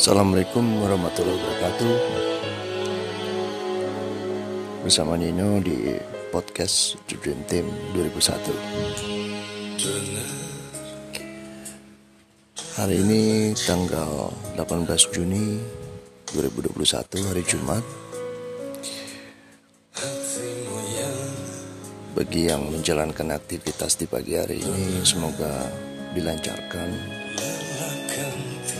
Assalamualaikum warahmatullahi wabarakatuh. Bersama Nino di podcast The Dream Team 2001 Hari ini tanggal 18 Juni 2021 hari Jumat. Bagi yang menjalankan aktivitas di pagi hari ini Semoga dilancarkan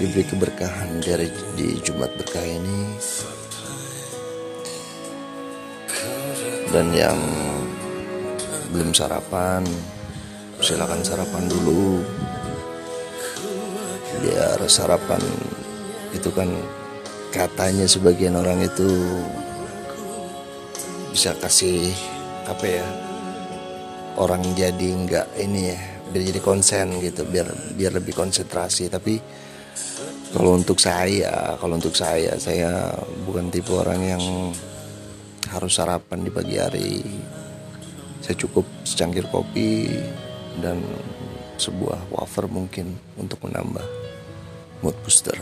Diberi keberkahan dari di Jumat berkah ini. Dan yang belum sarapan Silakan sarapan dulu. Biar sarapan itu kan katanya sebagian orang itu bisa kasih apa ya orang jadi nggak ini ya biar jadi konsen gitu biar biar lebih konsentrasi. Tapi kalau untuk saya kalau untuk saya saya bukan tipe orang yang harus sarapan di pagi hari. Saya cukup secangkir kopi dan sebuah wafer mungkin untuk menambah mood booster.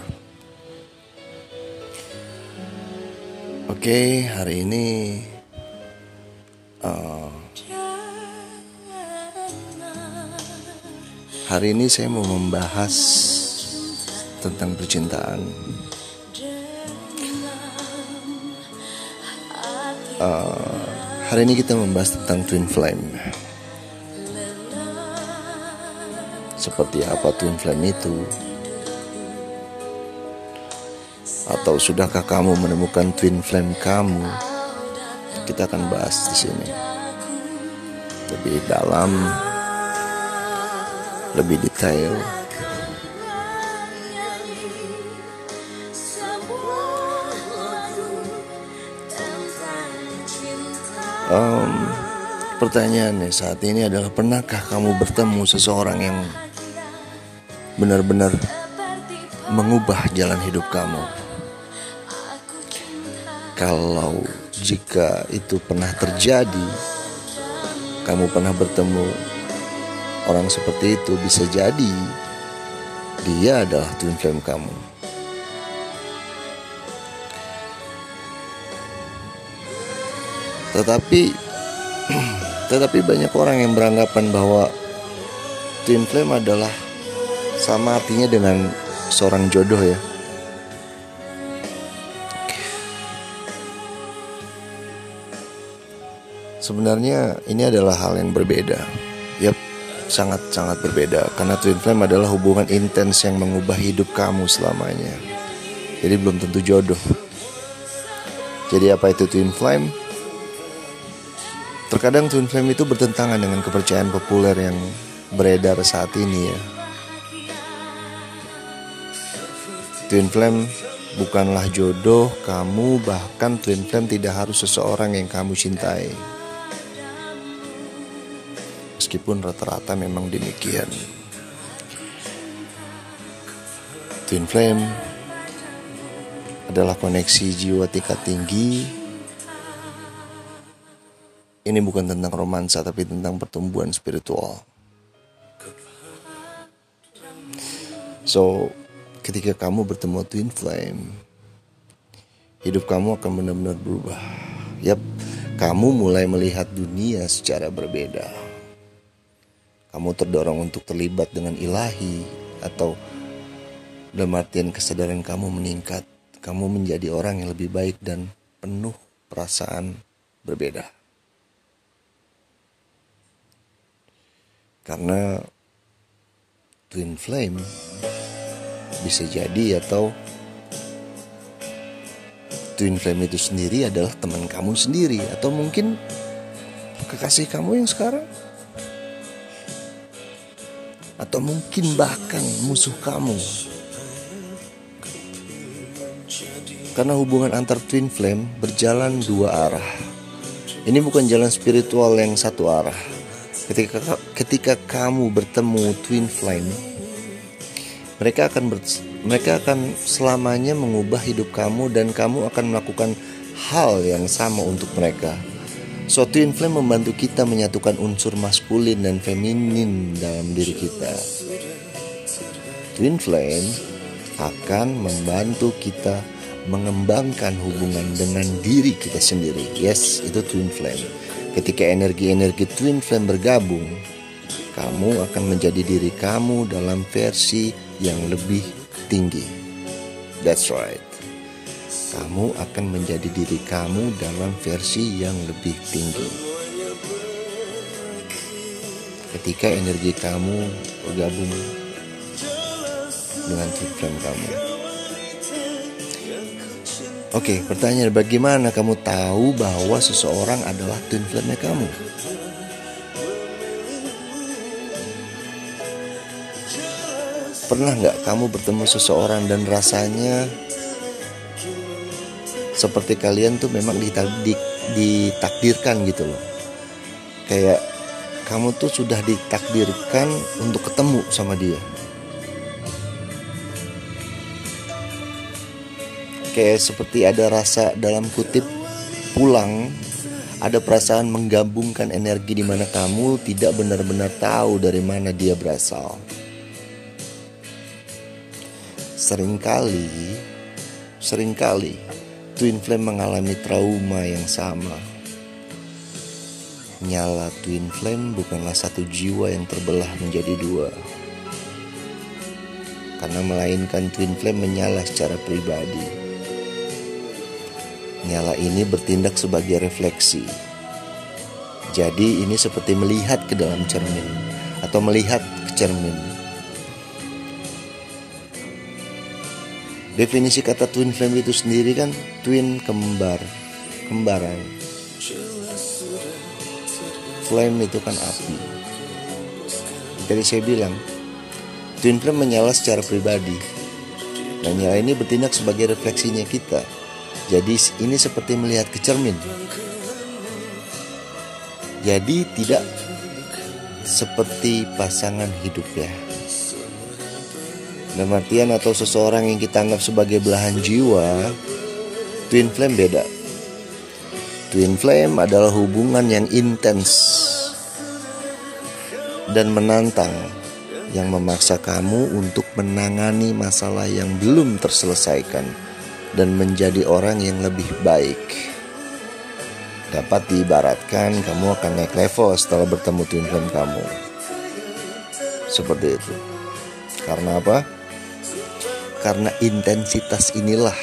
Oke, hari ini uh, hari ini saya mau membahas tentang percintaan. Uh, hari ini kita membahas tentang twin flame. Seperti apa twin flame itu? Atau sudahkah kamu menemukan twin flame kamu? Kita akan bahas di sini. Lebih dalam, lebih detail. Um, pertanyaannya saat ini adalah pernahkah kamu bertemu seseorang yang benar-benar mengubah jalan hidup kamu? Kalau jika itu pernah terjadi, kamu pernah bertemu orang seperti itu, bisa jadi dia adalah twin flame kamu. Tetapi tetapi banyak orang yang beranggapan bahwa twin flame adalah sama artinya dengan seorang jodoh ya. Sebenarnya ini adalah hal yang berbeda. Yap, sangat-sangat berbeda karena twin flame adalah hubungan intens yang mengubah hidup kamu selamanya. Jadi belum tentu jodoh. Jadi apa itu twin flame? Terkadang twin flame itu bertentangan dengan kepercayaan populer yang beredar saat ini ya. Twin flame bukanlah jodoh kamu bahkan twin flame tidak harus seseorang yang kamu cintai. Meskipun rata-rata memang demikian. Twin flame adalah koneksi jiwa tingkat tinggi ini bukan tentang romansa tapi tentang pertumbuhan spiritual. So, ketika kamu bertemu twin flame, hidup kamu akan benar-benar berubah. Yap, kamu mulai melihat dunia secara berbeda. Kamu terdorong untuk terlibat dengan ilahi atau dalam artian kesadaran kamu meningkat. Kamu menjadi orang yang lebih baik dan penuh perasaan berbeda. Karena twin flame bisa jadi atau twin flame itu sendiri adalah teman kamu sendiri atau mungkin kekasih kamu yang sekarang. Atau mungkin bahkan musuh kamu. Karena hubungan antar twin flame berjalan dua arah. Ini bukan jalan spiritual yang satu arah ketika ketika kamu bertemu twin flame mereka akan ber, mereka akan selamanya mengubah hidup kamu dan kamu akan melakukan hal yang sama untuk mereka So twin flame membantu kita menyatukan unsur maskulin dan feminin dalam diri kita. Twin flame akan membantu kita mengembangkan hubungan dengan diri kita sendiri. Yes, itu twin flame. Ketika energi-energi twin flame bergabung, kamu akan menjadi diri kamu dalam versi yang lebih tinggi. That's right. Kamu akan menjadi diri kamu dalam versi yang lebih tinggi. Ketika energi kamu bergabung dengan twin flame kamu. Oke, pertanyaan bagaimana kamu tahu bahwa seseorang adalah twin flame kamu? Pernah nggak kamu bertemu seseorang dan rasanya seperti kalian tuh memang ditakdirkan gitu loh. Kayak kamu tuh sudah ditakdirkan untuk ketemu sama dia. Kayak seperti ada rasa dalam kutip pulang ada perasaan menggabungkan energi di mana kamu tidak benar-benar tahu dari mana dia berasal. Seringkali, sering kali Twin Flame mengalami trauma yang sama. Nyala Twin Flame bukanlah satu jiwa yang terbelah menjadi dua. Karena melainkan Twin Flame menyala secara pribadi. Nyala ini bertindak sebagai refleksi. Jadi ini seperti melihat ke dalam cermin atau melihat ke cermin Definisi kata twin flame itu sendiri kan twin kembar, kembaran. Flame itu kan api. Jadi saya bilang, twin flame menyala secara pribadi. Dan nyala ini bertindak sebagai refleksinya kita. Jadi ini seperti melihat ke cermin. Jadi tidak seperti pasangan hidup ya. Dalam artian atau seseorang yang kita anggap sebagai belahan jiwa, twin flame beda. Twin flame adalah hubungan yang intens dan menantang yang memaksa kamu untuk menangani masalah yang belum terselesaikan dan menjadi orang yang lebih baik. Dapat diibaratkan kamu akan naik level setelah bertemu twin flame kamu. Seperti itu. Karena apa? Karena intensitas inilah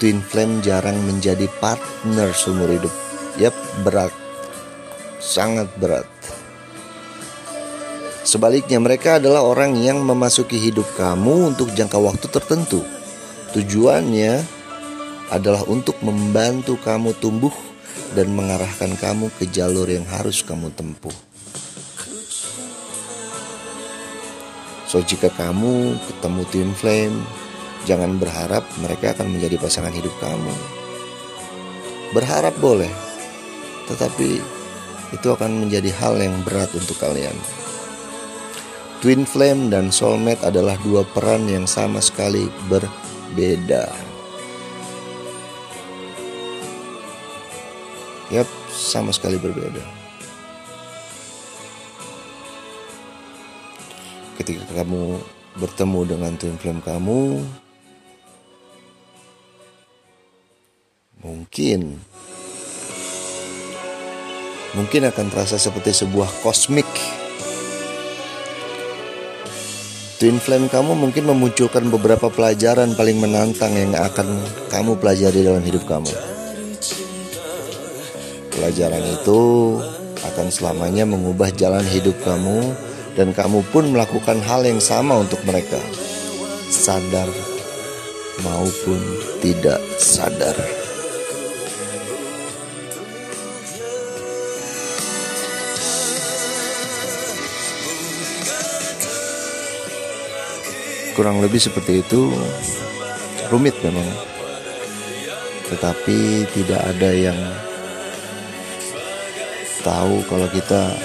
Twin Flame jarang menjadi partner seumur hidup. Yap, berat. Sangat berat. Sebaliknya mereka adalah orang yang memasuki hidup kamu untuk jangka waktu tertentu. Tujuannya adalah untuk membantu kamu tumbuh dan mengarahkan kamu ke jalur yang harus kamu tempuh. So jika kamu ketemu twin flame, jangan berharap mereka akan menjadi pasangan hidup kamu. Berharap boleh, tetapi itu akan menjadi hal yang berat untuk kalian. Twin flame dan soulmate adalah dua peran yang sama sekali berbeda. Yap, sama sekali berbeda. ketika kamu bertemu dengan twin flame kamu mungkin mungkin akan terasa seperti sebuah kosmik twin flame kamu mungkin memunculkan beberapa pelajaran paling menantang yang akan kamu pelajari dalam hidup kamu pelajaran itu akan selamanya mengubah jalan hidup kamu dan kamu pun melakukan hal yang sama untuk mereka, sadar maupun tidak sadar. Kurang lebih seperti itu, rumit memang, tetapi tidak ada yang tahu kalau kita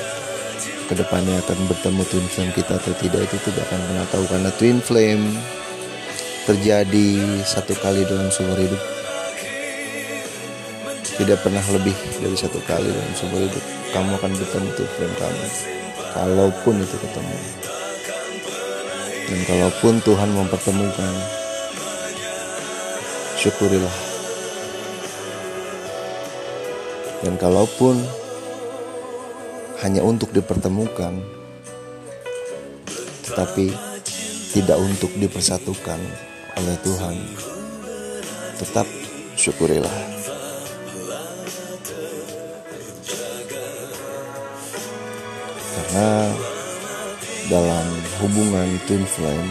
ke depannya akan bertemu twin flame kita atau tidak. Itu tidak akan pernah tahu karena twin flame terjadi satu kali dalam seumur hidup. Tidak pernah lebih dari satu kali dalam seumur hidup. Kamu akan bertemu twin flame kamu. Kalaupun itu ketemu dan kalaupun Tuhan mempertemukan syukurilah. Dan kalaupun hanya untuk dipertemukan tetapi tidak untuk dipersatukan oleh Tuhan tetap syukurilah. Karena dalam hubungan twin flame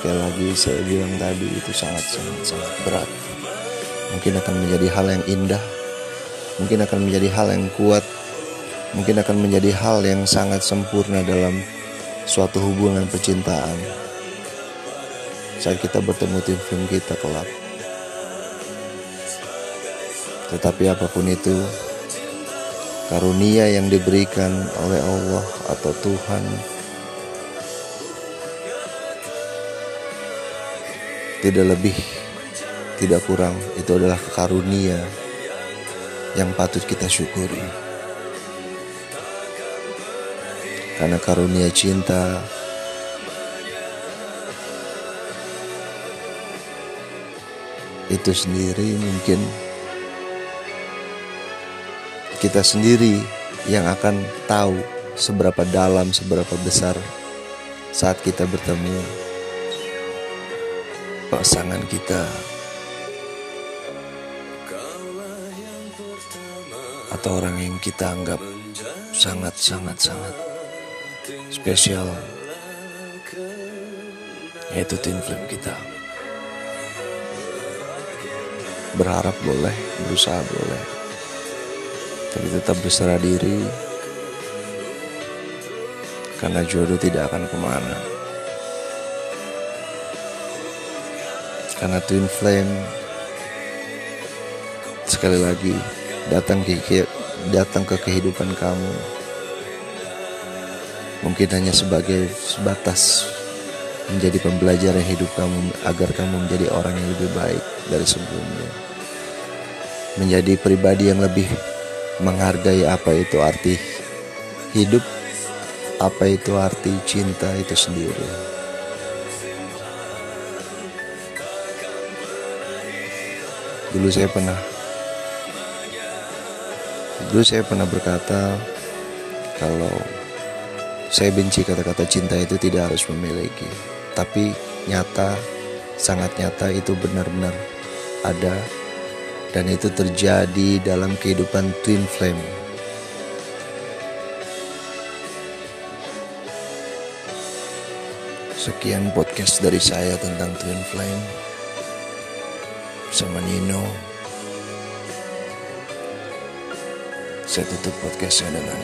sekali lagi saya bilang tadi itu sangat sangat sangat berat. Mungkin akan menjadi hal yang indah. Mungkin akan menjadi hal yang kuat. Mungkin akan menjadi hal yang sangat sempurna dalam suatu hubungan percintaan. Saat kita bertemu tim film kita kelak. Tetapi apa pun itu, karunia yang diberikan oleh Allah atau Tuhan tidak lebih, tidak kurang. Itu adalah karunia yang patut kita syukuri. Karena karunia cinta itu sendiri mungkin kita sendiri yang akan tahu seberapa dalam, seberapa besar saat kita bertemu pasangan kita. Atau orang yang kita anggap sangat sangat sangat spesial. Yaitu twin flame kita. Berharap boleh berusaha boleh. Tapi tetap berserah diri. Karena jodoh tidak akan ke mana karena twin flame sekali lagi datang ke datang ke kehidupan kamu mungkin hanya sebagai sebatas menjadi pembelajaran hidup kamu agar kamu menjadi orang yang lebih baik dari sebelumnya menjadi pribadi yang lebih menghargai apa itu arti hidup, apa itu arti cinta itu sendiri. Dulu saya pernah Dulu saya pernah berkata kalau saya benci kata-kata cinta itu tidak harus memiliki, tapi nyata, sangat nyata itu benar-benar ada dan itu terjadi dalam kehidupan twin flame. Sekian podcast dari saya tentang twin flame sama Nino. Saya tutup podcastnya dengan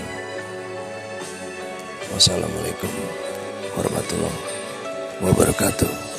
wassalamualaikum warahmatullahi wabarakatuh.